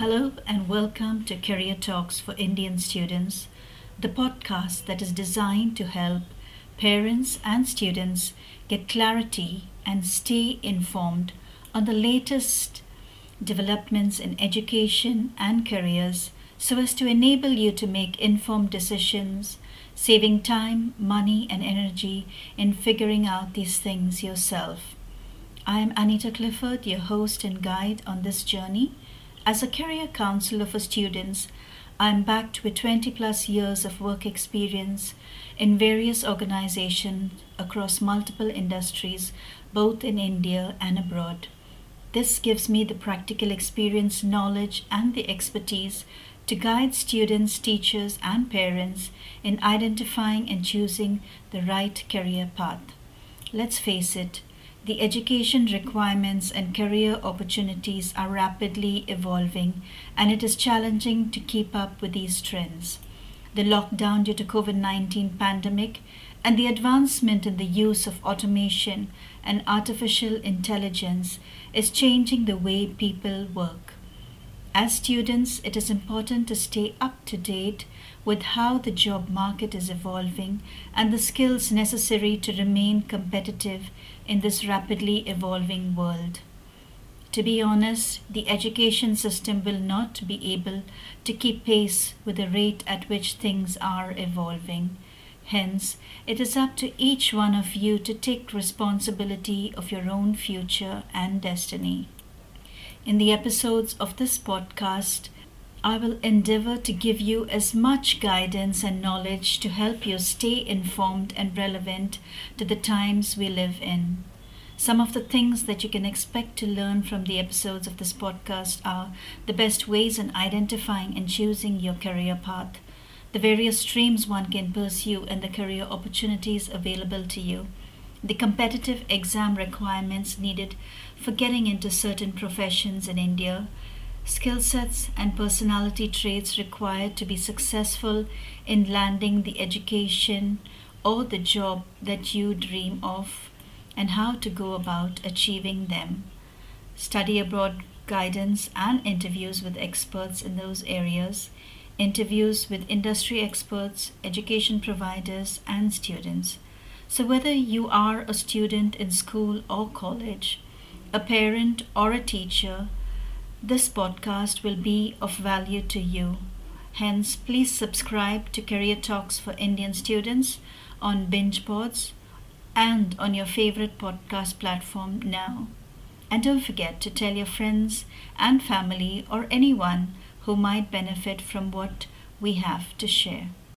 Hello and welcome to Career Talks for Indian Students, the podcast that is designed to help parents and students get clarity and stay informed on the latest developments in education and careers so as to enable you to make informed decisions, saving time, money, and energy in figuring out these things yourself. I am Anita Clifford, your host and guide on this journey. As a career counselor for students, I am backed with 20 plus years of work experience in various organizations across multiple industries, both in India and abroad. This gives me the practical experience, knowledge, and the expertise to guide students, teachers, and parents in identifying and choosing the right career path. Let's face it, the education requirements and career opportunities are rapidly evolving, and it is challenging to keep up with these trends. The lockdown due to COVID-19 pandemic and the advancement in the use of automation and artificial intelligence is changing the way people work. As students, it is important to stay up to date with how the job market is evolving and the skills necessary to remain competitive in this rapidly evolving world. To be honest, the education system will not be able to keep pace with the rate at which things are evolving. Hence, it is up to each one of you to take responsibility of your own future and destiny. In the episodes of this podcast, I will endeavor to give you as much guidance and knowledge to help you stay informed and relevant to the times we live in. Some of the things that you can expect to learn from the episodes of this podcast are the best ways in identifying and choosing your career path, the various streams one can pursue, and the career opportunities available to you the competitive exam requirements needed for getting into certain professions in India, skill sets and personality traits required to be successful in landing the education or the job that you dream of, and how to go about achieving them. Study abroad guidance and interviews with experts in those areas, interviews with industry experts, education providers, and students so, whether you are a student in school or college, a parent or a teacher, this podcast will be of value to you. Hence, please subscribe to Career Talks for Indian Students on BingePods and on your favorite podcast platform now. And don't forget to tell your friends and family or anyone who might benefit from what we have to share.